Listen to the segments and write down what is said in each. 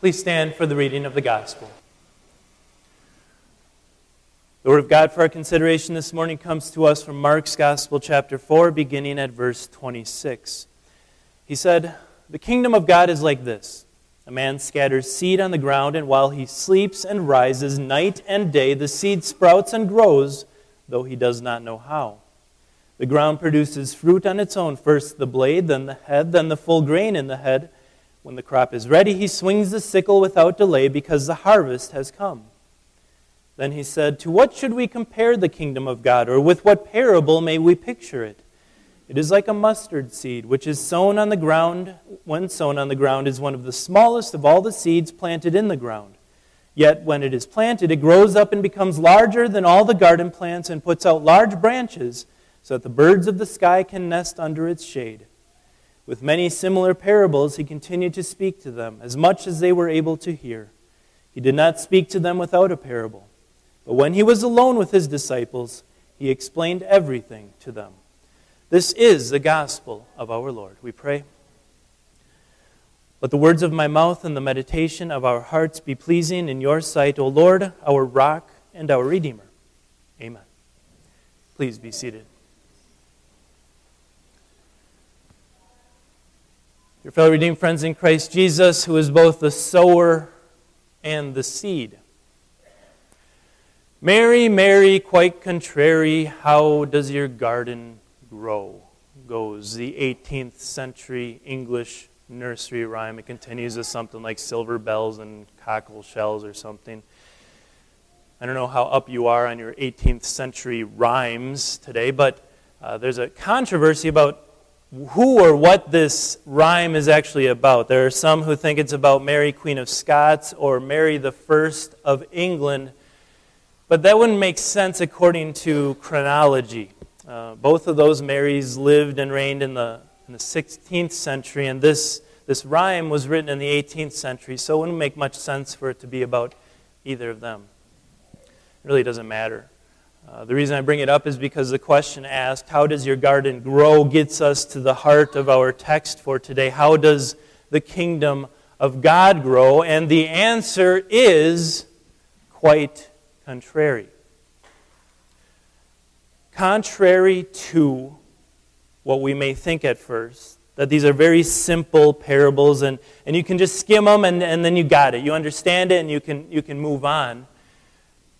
Please stand for the reading of the gospel. The word of God for our consideration this morning comes to us from Mark's Gospel, chapter 4, beginning at verse 26. He said, The kingdom of God is like this A man scatters seed on the ground, and while he sleeps and rises night and day, the seed sprouts and grows, though he does not know how. The ground produces fruit on its own first the blade, then the head, then the full grain in the head. When the crop is ready, he swings the sickle without delay because the harvest has come. Then he said, To what should we compare the kingdom of God, or with what parable may we picture it? It is like a mustard seed, which is sown on the ground. When sown on the ground, is one of the smallest of all the seeds planted in the ground. Yet when it is planted, it grows up and becomes larger than all the garden plants and puts out large branches so that the birds of the sky can nest under its shade. With many similar parables, he continued to speak to them, as much as they were able to hear. He did not speak to them without a parable. But when he was alone with his disciples, he explained everything to them. This is the gospel of our Lord. We pray. Let the words of my mouth and the meditation of our hearts be pleasing in your sight, O Lord, our rock and our Redeemer. Amen. Please be seated. Your fellow redeemed friends in Christ Jesus, who is both the sower and the seed. Mary, Mary, quite contrary, how does your garden grow? Goes the 18th century English nursery rhyme. It continues with something like silver bells and cockle shells or something. I don't know how up you are on your 18th century rhymes today, but uh, there's a controversy about who or what this rhyme is actually about. There are some who think it's about Mary, Queen of Scots, or Mary the First of England, but that wouldn't make sense according to chronology. Uh, both of those Marys lived and reigned in the, in the 16th century, and this, this rhyme was written in the 18th century, so it wouldn't make much sense for it to be about either of them. It really doesn't matter. Uh, the reason I bring it up is because the question asked, How does your garden grow? gets us to the heart of our text for today. How does the kingdom of God grow? And the answer is quite contrary. Contrary to what we may think at first, that these are very simple parables and, and you can just skim them and, and then you got it. You understand it and you can, you can move on.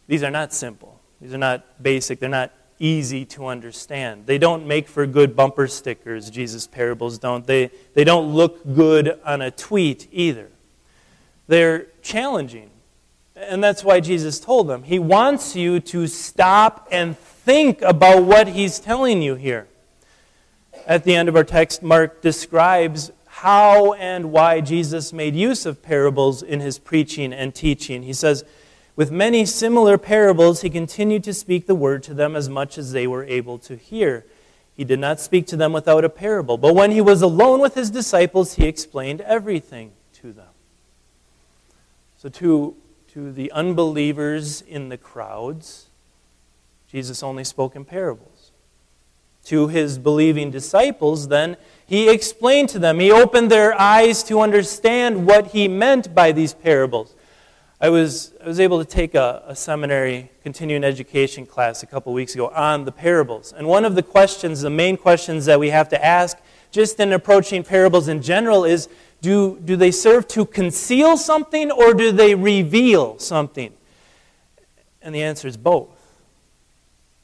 These are not simple. These are not basic, they're not easy to understand. They don't make for good bumper stickers, Jesus' parables don't. They, they don't look good on a tweet either. They're challenging. And that's why Jesus told them. He wants you to stop and think about what he's telling you here. At the end of our text, Mark describes how and why Jesus made use of parables in his preaching and teaching. He says, with many similar parables, he continued to speak the word to them as much as they were able to hear. He did not speak to them without a parable, but when he was alone with his disciples, he explained everything to them. So, to, to the unbelievers in the crowds, Jesus only spoke in parables. To his believing disciples, then, he explained to them, he opened their eyes to understand what he meant by these parables. I was, I was able to take a, a seminary continuing education class a couple weeks ago on the parables. And one of the questions, the main questions that we have to ask just in approaching parables in general is do, do they serve to conceal something or do they reveal something? And the answer is both.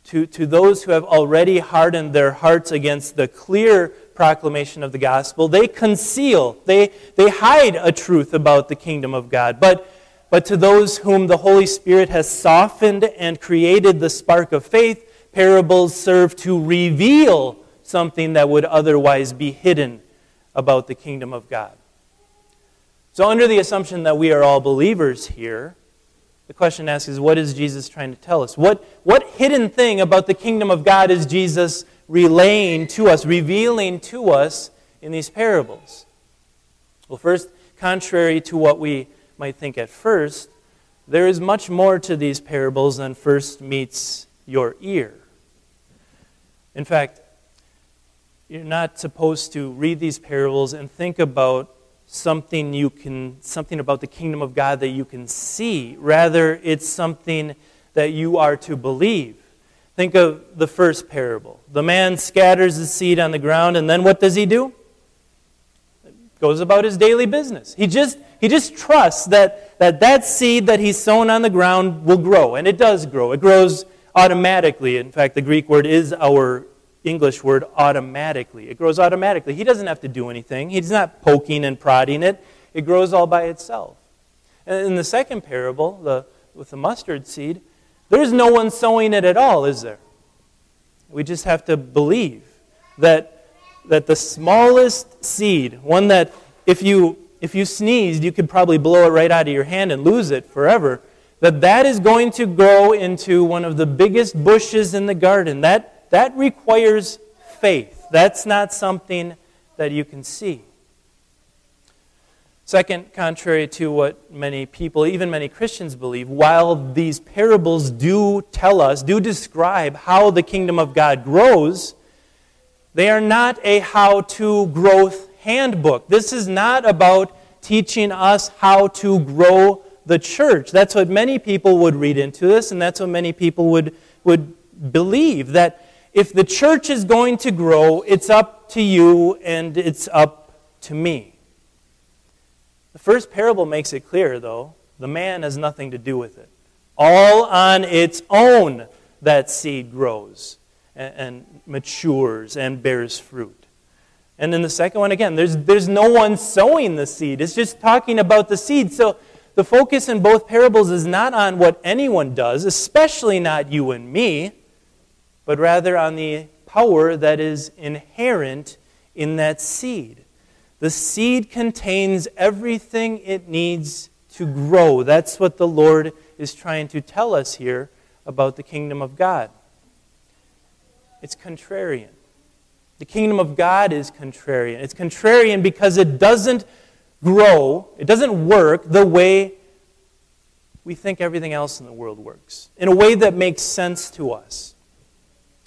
To, to those who have already hardened their hearts against the clear proclamation of the gospel, they conceal, they, they hide a truth about the kingdom of God. But but to those whom the Holy Spirit has softened and created the spark of faith, parables serve to reveal something that would otherwise be hidden about the kingdom of God. So, under the assumption that we are all believers here, the question asked is what is Jesus trying to tell us? What, what hidden thing about the kingdom of God is Jesus relaying to us, revealing to us in these parables? Well, first, contrary to what we might think at first, there is much more to these parables than first meets your ear. In fact, you're not supposed to read these parables and think about something you can something about the kingdom of God that you can see. Rather, it's something that you are to believe. Think of the first parable. The man scatters the seed on the ground, and then what does he do? Goes about his daily business. He just he just trusts that, that that seed that he's sown on the ground will grow, and it does grow. It grows automatically. In fact, the Greek word is our English word automatically. It grows automatically. He doesn't have to do anything, he's not poking and prodding it. It grows all by itself. And in the second parable, the, with the mustard seed, there's no one sowing it at all, is there? We just have to believe that, that the smallest seed, one that if you, if you sneezed, you could probably blow it right out of your hand and lose it forever, that that is going to grow into one of the biggest bushes in the garden. That that requires faith. That's not something that you can see. Second, contrary to what many people, even many Christians, believe, while these parables do tell us, do describe how the kingdom of God grows, they are not a how to growth handbook. This is not about teaching us how to grow the church. That's what many people would read into this, and that's what many people would, would believe that if the church is going to grow, it's up to you and it's up to me. The first parable makes it clear, though, the man has nothing to do with it. All on its own, that seed grows and, and matures and bears fruit. And then the second one, again, there's, there's no one sowing the seed. It's just talking about the seed. So the focus in both parables is not on what anyone does, especially not you and me but rather on the power that is inherent in that seed. The seed contains everything it needs to grow. That's what the Lord is trying to tell us here about the kingdom of God. It's contrarian. The kingdom of God is contrarian. It's contrarian because it doesn't grow, it doesn't work the way we think everything else in the world works, in a way that makes sense to us.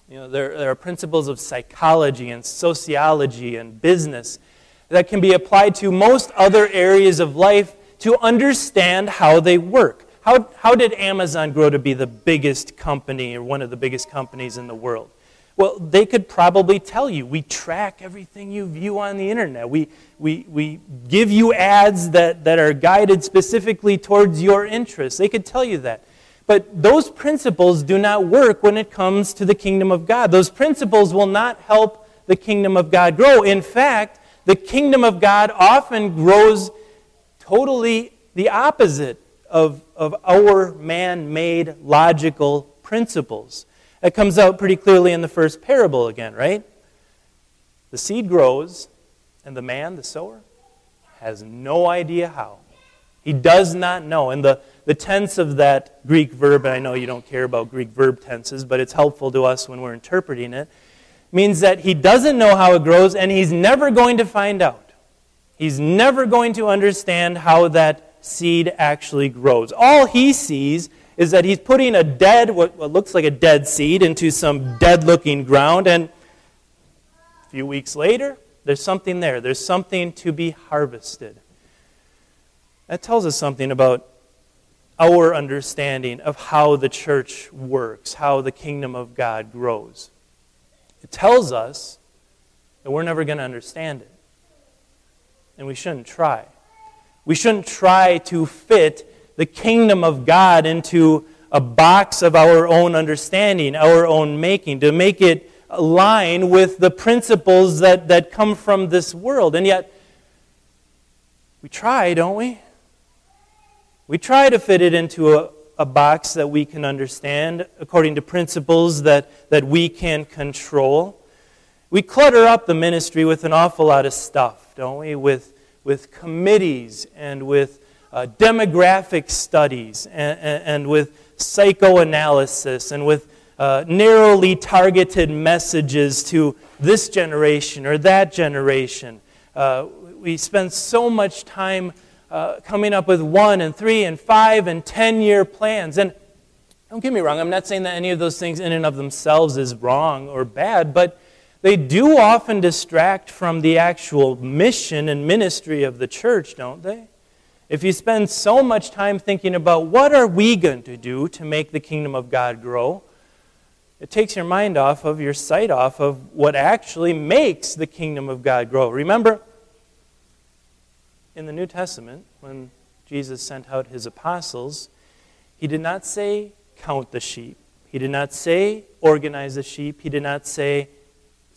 You know, there, there are principles of psychology and sociology and business that can be applied to most other areas of life to understand how they work. How, how did Amazon grow to be the biggest company or one of the biggest companies in the world? Well, they could probably tell you. We track everything you view on the internet. We, we, we give you ads that, that are guided specifically towards your interests. They could tell you that. But those principles do not work when it comes to the kingdom of God. Those principles will not help the kingdom of God grow. In fact, the kingdom of God often grows totally the opposite of, of our man made logical principles. That comes out pretty clearly in the first parable again, right? The seed grows, and the man, the sower, has no idea how. He does not know. And the, the tense of that Greek verb, and I know you don't care about Greek verb tenses, but it's helpful to us when we're interpreting it, means that he doesn't know how it grows and he's never going to find out. He's never going to understand how that seed actually grows. All he sees is that he's putting a dead, what, what looks like a dead seed, into some dead looking ground, and a few weeks later, there's something there. There's something to be harvested. That tells us something about our understanding of how the church works, how the kingdom of God grows. It tells us that we're never going to understand it. And we shouldn't try. We shouldn't try to fit the kingdom of God into a box of our own understanding, our own making, to make it align with the principles that, that come from this world. And yet, we try, don't we? We try to fit it into a, a box that we can understand according to principles that, that we can control. We clutter up the ministry with an awful lot of stuff, don't we? With, with committees and with uh, demographic studies and, and, with psychoanalysis and with uh, narrowly targeted messages to this generation or that generation. Uh, we spend so much time uh, coming up with one and three and five and ten year plans. And don't get me wrong, I'm not saying that any of those things in and of themselves is wrong or bad, but they do often distract from the actual mission and ministry of the church, don't they? If you spend so much time thinking about what are we going to do to make the kingdom of God grow, it takes your mind off of your sight off of what actually makes the kingdom of God grow. Remember, in the New Testament, when Jesus sent out his apostles, he did not say, count the sheep. He did not say, organize the sheep. He did not say,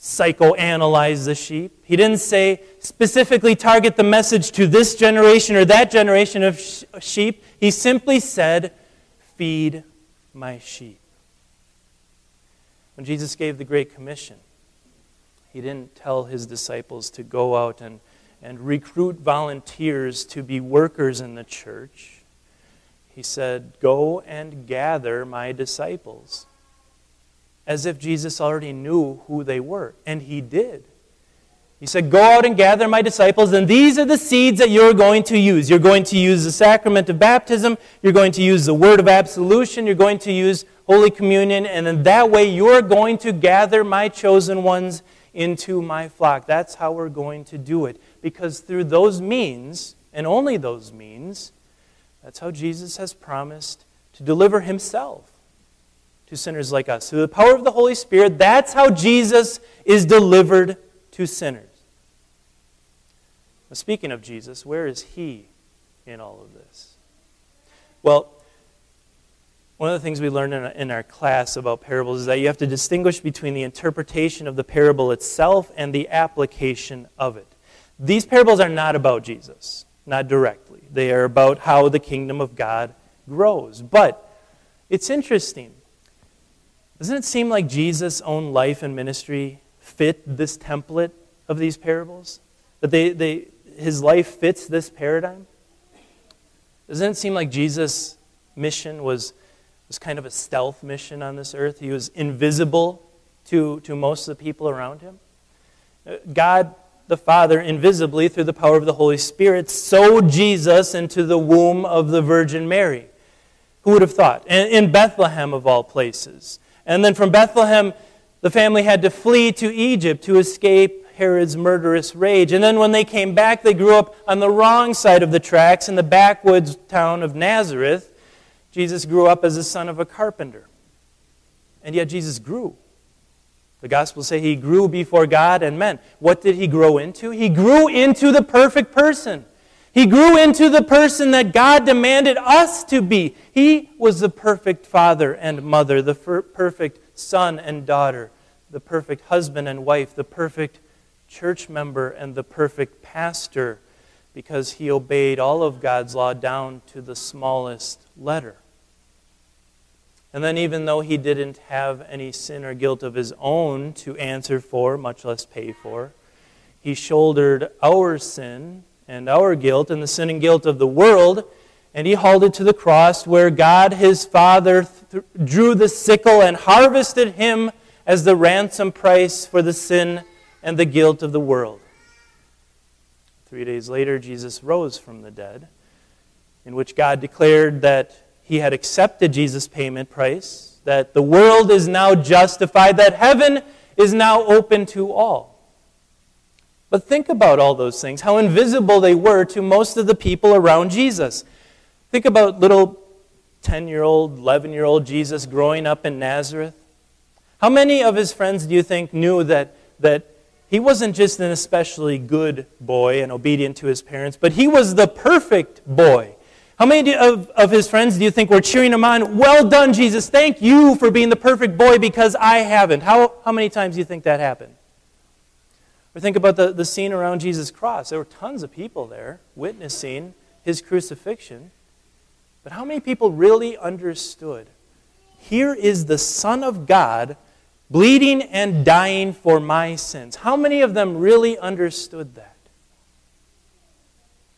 psychoanalyze the sheep. He didn't say specifically target the message to this generation or that generation of sh- sheep. He simply said, Feed my sheep. When Jesus gave the Great Commission, he didn't tell his disciples to go out and, and recruit volunteers to be workers in the church. He said, Go and gather my disciples as if Jesus already knew who they were. And he did. He said, Go out and gather my disciples, and these are the seeds that you're going to use. You're going to use the sacrament of baptism, you're going to use the word of absolution, you're going to use Holy Communion, and in that way you're going to gather my chosen ones into my flock. That's how we're going to do it. Because through those means, and only those means, that's how Jesus has promised to deliver himself to sinners like us. Through the power of the Holy Spirit, that's how Jesus is delivered to sinners. Now, speaking of Jesus, where is he in all of this? Well, one of the things we learned in our class about parables is that you have to distinguish between the interpretation of the parable itself and the application of it. These parables are not about Jesus, not directly. They are about how the kingdom of God grows. But it's interesting doesn't it seem like Jesus' own life and ministry fit this template of these parables? That they, they, his life fits this paradigm? Doesn't it seem like Jesus' mission was, was kind of a stealth mission on this earth? He was invisible to, to most of the people around him. God the Father, invisibly through the power of the Holy Spirit, sowed Jesus into the womb of the Virgin Mary. Who would have thought? In Bethlehem, of all places. And then from Bethlehem, the family had to flee to Egypt to escape Herod's murderous rage. And then when they came back, they grew up on the wrong side of the tracks in the backwoods town of Nazareth. Jesus grew up as the son of a carpenter. And yet Jesus grew. The Gospels say he grew before God and men. What did he grow into? He grew into the perfect person. He grew into the person that God demanded us to be. He was the perfect father and mother, the perfect son and daughter, the perfect husband and wife, the perfect church member, and the perfect pastor because he obeyed all of God's law down to the smallest letter. And then, even though he didn't have any sin or guilt of his own to answer for, much less pay for, he shouldered our sin and our guilt and the sin and guilt of the world. And he hauled it to the cross where God, his Father, th- drew the sickle and harvested him as the ransom price for the sin and the guilt of the world. Three days later, Jesus rose from the dead, in which God declared that he had accepted Jesus' payment price, that the world is now justified, that heaven is now open to all. But think about all those things, how invisible they were to most of the people around Jesus. Think about little 10 year old, 11 year old Jesus growing up in Nazareth. How many of his friends do you think knew that, that he wasn't just an especially good boy and obedient to his parents, but he was the perfect boy? How many of, of his friends do you think were cheering him on? Well done, Jesus. Thank you for being the perfect boy because I haven't. How, how many times do you think that happened? Or think about the, the scene around Jesus' cross. There were tons of people there witnessing his crucifixion. But how many people really understood? Here is the Son of God bleeding and dying for my sins. How many of them really understood that?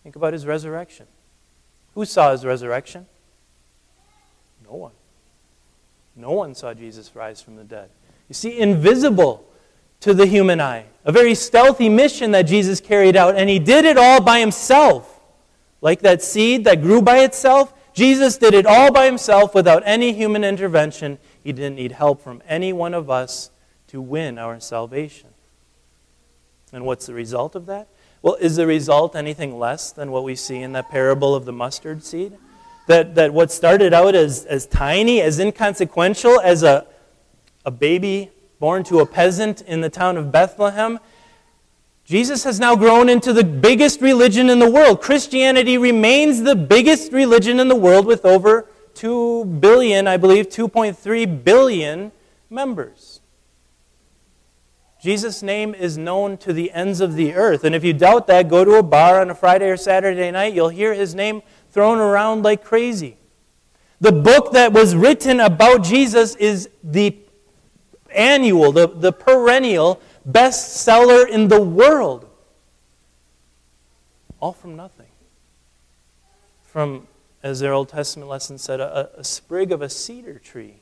Think about his resurrection. Who saw his resurrection? No one. No one saw Jesus rise from the dead. You see, invisible to the human eye. A very stealthy mission that Jesus carried out, and he did it all by himself. Like that seed that grew by itself, Jesus did it all by himself without any human intervention. He didn't need help from any one of us to win our salvation. And what's the result of that? Well, is the result anything less than what we see in that parable of the mustard seed? That, that what started out as, as tiny, as inconsequential, as a, a baby born to a peasant in the town of Bethlehem, Jesus has now grown into the biggest religion in the world. Christianity remains the biggest religion in the world with over 2 billion, I believe, 2.3 billion members. Jesus' name is known to the ends of the earth. And if you doubt that, go to a bar on a Friday or Saturday night. You'll hear his name thrown around like crazy. The book that was written about Jesus is the annual, the, the perennial bestseller in the world. All from nothing. From, as their Old Testament lesson said, a, a sprig of a cedar tree.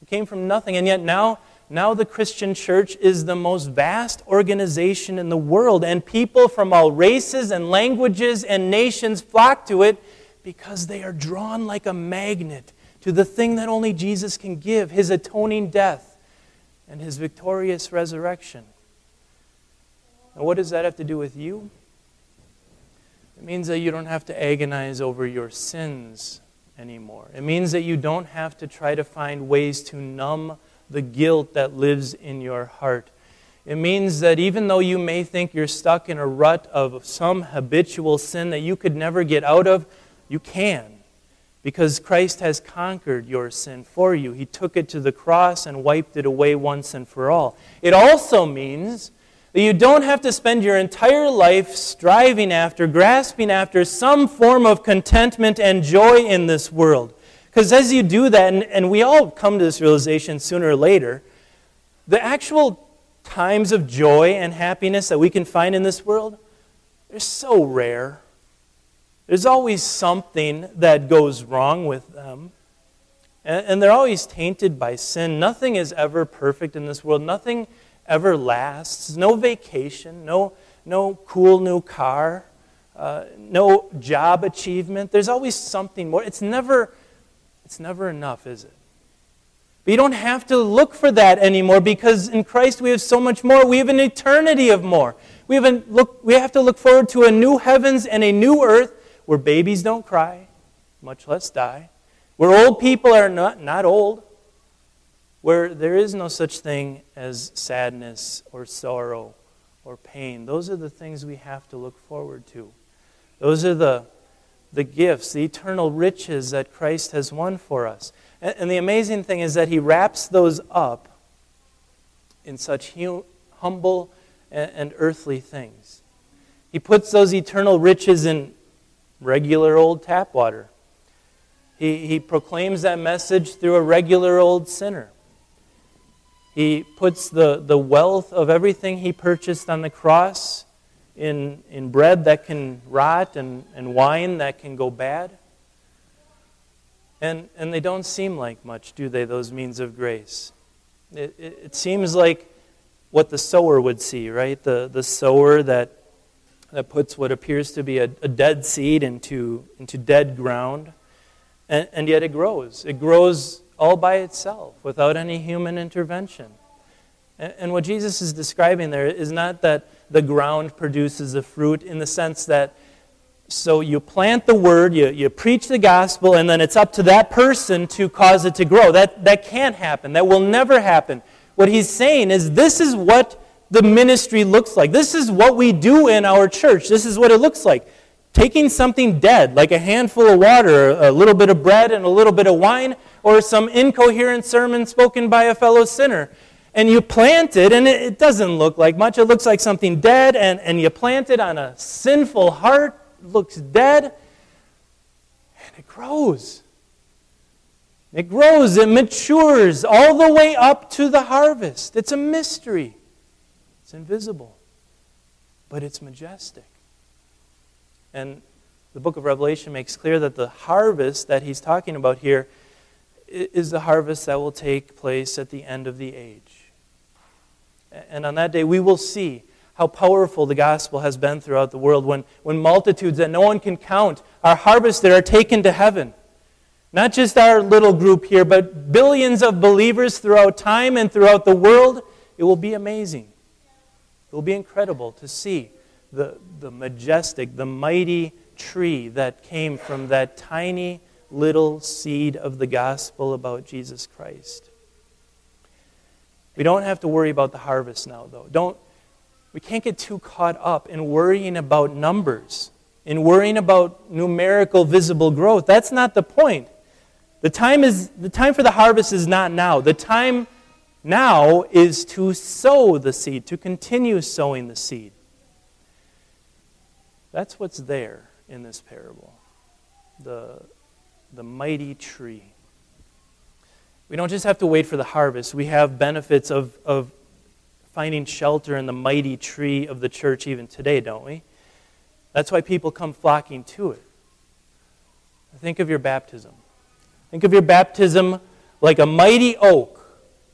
It came from nothing. And yet now, now the Christian church is the most vast organization in the world, and people from all races and languages and nations flock to it because they are drawn like a magnet to the thing that only Jesus can give his atoning death and his victorious resurrection. And what does that have to do with you? It means that you don't have to agonize over your sins anymore. It means that you don't have to try to find ways to numb the guilt that lives in your heart. It means that even though you may think you're stuck in a rut of some habitual sin that you could never get out of, you can. Because Christ has conquered your sin for you. He took it to the cross and wiped it away once and for all. It also means that you don't have to spend your entire life striving after, grasping after some form of contentment and joy in this world. Because as you do that, and, and we all come to this realization sooner or later, the actual times of joy and happiness that we can find in this world, they're so rare. There's always something that goes wrong with them. And, they're always tainted by sin. Nothing is ever perfect in this world. Nothing ever lasts. No vacation, no, no cool new car, uh, no job achievement. There's always something more. It's never, it's never enough, is it? But you don't have to look for that anymore because in Christ we have so much more. We have an eternity of more. We have, look, we have to look forward to a new heavens and a new earth where babies don't cry, much less die, where old people are not, not old, where there is no such thing as sadness or sorrow or pain. Those are the things we have to look forward to. Those are the, the gifts, the eternal riches that Christ has won for us. And, and the amazing thing is that he wraps those up in such hum, humble and, and earthly things. He puts those eternal riches in regular old tap water. He, he proclaims that message through a regular old sinner. He puts the, the wealth of everything he purchased on the cross in, in bread that can rot and, and wine that can go bad. And, and they don't seem like much, do they, those means of grace? It, it, it seems like what the sower would see, right? The, the sower that, that puts what appears to be a, a dead seed into, into dead ground, and, and yet it grows. It grows all by itself without any human intervention. And what Jesus is describing there is not that the ground produces the fruit in the sense that so you plant the word, you, you preach the gospel, and then it's up to that person to cause it to grow. That, that can't happen. That will never happen. What he's saying is this is what the ministry looks like. This is what we do in our church. This is what it looks like taking something dead, like a handful of water, a little bit of bread, and a little bit of wine, or some incoherent sermon spoken by a fellow sinner, and you plant it, and it, doesn't look like much. It looks like something dead, and, and you plant it on a sinful heart, looks dead, and it grows. It grows, it matures all the way up to the harvest. It's a mystery. It's invisible, but it's majestic. And the book of Revelation makes clear that the harvest that he's talking about here is the harvest that will take place at the end of the age. And on that day, we will see how powerful the gospel has been throughout the world when, when multitudes that no one can count are harvested, are taken to heaven. Not just our little group here, but billions of believers throughout time and throughout the world. It will be amazing. It will be incredible to see the, the majestic, the mighty tree that came from that tiny little seed of the gospel about Jesus Christ. We don't have to worry about the harvest now, though. Don't, we can't get too caught up in worrying about numbers, in worrying about numerical visible growth. That's not the point. The time, is, the time for the harvest is not now. The time now is to sow the seed, to continue sowing the seed. That's what's there in this parable the, the mighty tree. We don't just have to wait for the harvest, we have benefits of, of finding shelter in the mighty tree of the church even today, don't we? That's why people come flocking to it. Think of your baptism. Think of your baptism like a mighty oak,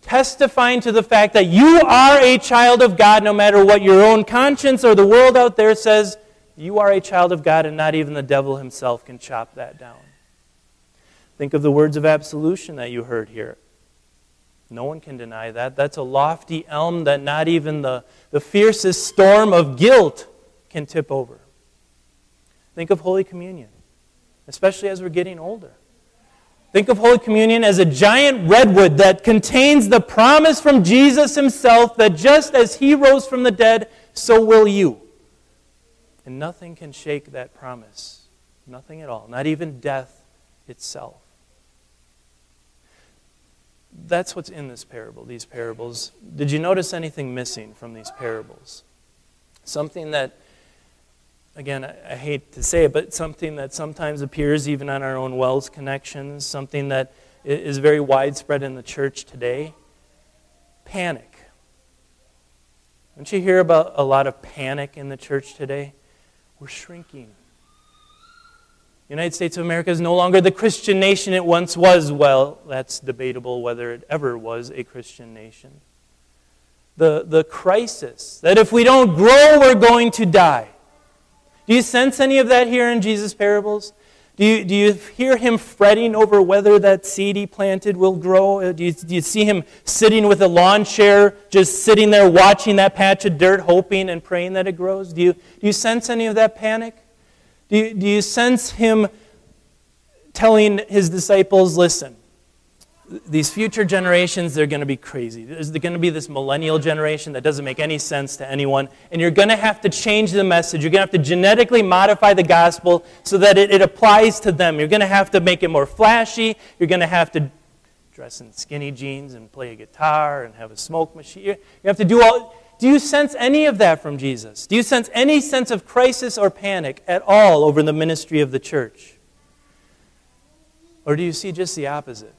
testifying to the fact that you are a child of God no matter what your own conscience or the world out there says. You are a child of God, and not even the devil himself can chop that down. Think of the words of absolution that you heard here. No one can deny that. That's a lofty elm that not even the, the fiercest storm of guilt can tip over. Think of Holy Communion, especially as we're getting older. Think of Holy Communion as a giant redwood that contains the promise from Jesus himself that just as he rose from the dead, so will you. And nothing can shake that promise. Nothing at all, not even death itself. That's what's in this parable, these parables. Did you notice anything missing from these parables? Something that, again, I, hate to say it, but something that sometimes appears even on our own WELS connections, something that is very widespread in the church today panic. Don't you hear about a lot of panic in the church today? We're shrinking. The United States of America is no longer the Christian nation it once was. Well, that's debatable whether it ever was a Christian nation. The, the crisis that if we don't grow, we're going to die. Do you sense any of that here in Jesus' parables? Do you, do you hear him fretting over whether that seed he planted will grow? Uh, do you, do you see him sitting with a lawn chair, just sitting there watching that patch of dirt, hoping and praying that it grows? Do you, do you sense any of that panic? Do you, do you sense him telling his disciples, listen, these future generations, they're going to be crazy. There's going to be this millennial generation that doesn't make any sense to anyone. And you're going to have to change the message. You're going to have to genetically modify the gospel so that it, it applies to them. You're going to have to make it more flashy. You're going to have to dress in skinny jeans and play a guitar and have a smoke machine. You have to do all. Do you sense any of that from Jesus? Do you sense any sense of crisis or panic at all over the ministry of the church? Or do you see just the opposite?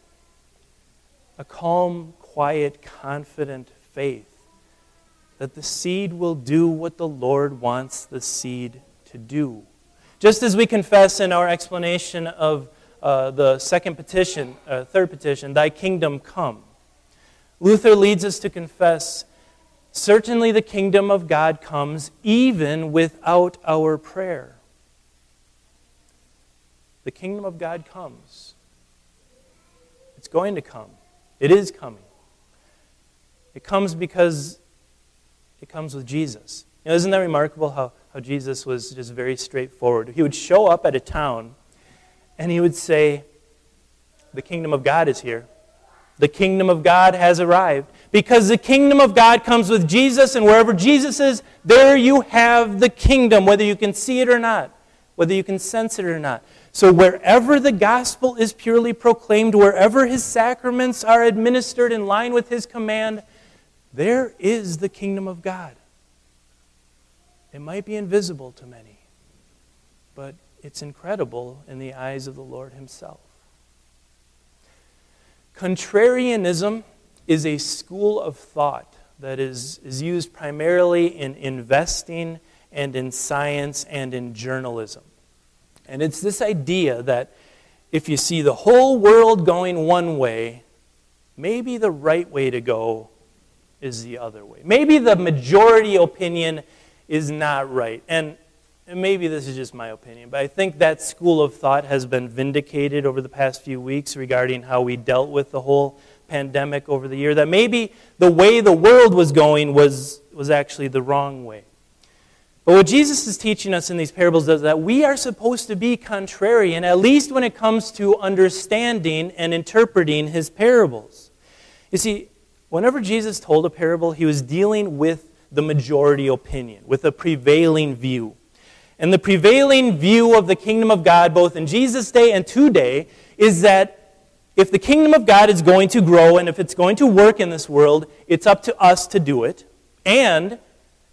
A calm, quiet, confident faith that the seed will do what the Lord wants the seed to do. Just as we confess in our explanation of uh, the second petition, uh, third petition, Thy kingdom come. Luther leads us to confess certainly the kingdom of God comes even without our prayer. The kingdom of God comes. It's going to come. It is coming. It comes because it comes with Jesus. You know, isn't that remarkable how, how Jesus was just very straightforward? He would show up at a town and he would say, The kingdom of God is here. The kingdom of God has arrived. Because the kingdom of God comes with Jesus, and wherever Jesus is, there you have the kingdom, whether you can see it or not, whether you can sense it or not. So, wherever the gospel is purely proclaimed, wherever his sacraments are administered in line with his command, there is the kingdom of God. It might be invisible to many, but it's incredible in the eyes of the Lord himself. Contrarianism is a school of thought that is, is used primarily in investing and in science and in journalism. And it's this idea that if you see the whole world going one way, maybe the right way to go is the other way. Maybe the majority opinion is not right. And maybe this is just my opinion, but I think that school of thought has been vindicated over the past few weeks regarding how we dealt with the whole pandemic over the year that maybe the way the world was going was, was actually the wrong way. But what Jesus is teaching us in these parables is that we are supposed to be contrarian, at least when it comes to understanding and interpreting his parables. You see, whenever Jesus told a parable, he was dealing with the majority opinion, with a prevailing view. And the prevailing view of the kingdom of God, both in Jesus' day and today, is that if the kingdom of God is going to grow and if it's going to work in this world, it's up to us to do it. And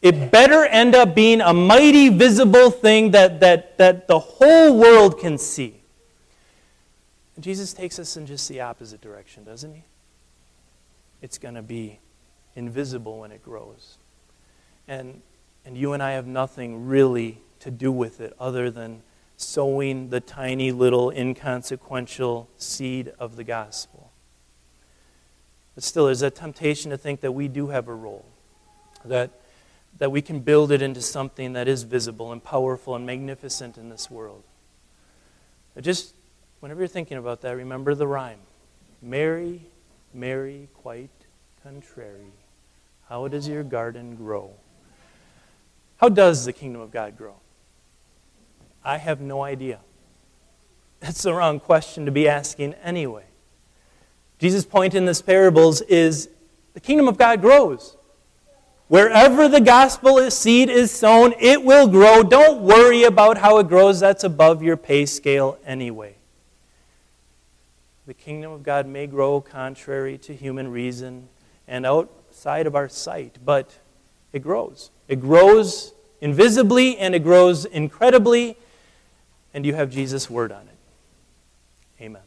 it better end up being a mighty visible thing that, that, that the whole world can see. And Jesus takes us in just the opposite direction, doesn't he? It's going to be invisible when it grows. And, and you and I have nothing really to do with it other than sowing the tiny little inconsequential seed of the gospel. But still, there's a temptation to think that we do have a role, that that we can build it into something that is visible and powerful and magnificent in this world. But just whenever you're thinking about that, remember the rhyme Mary, Mary, quite contrary. How does your garden grow? How does the kingdom of God grow? I have no idea. That's the wrong question to be asking anyway. Jesus' point in this parables is the kingdom of God grows. Wherever the gospel seed is sown, it will grow. Don't worry about how it grows. That's above your pay scale anyway. The kingdom of God may grow contrary to human reason and outside of our sight, but it grows. It grows invisibly and it grows incredibly, and you have Jesus' word on it. Amen.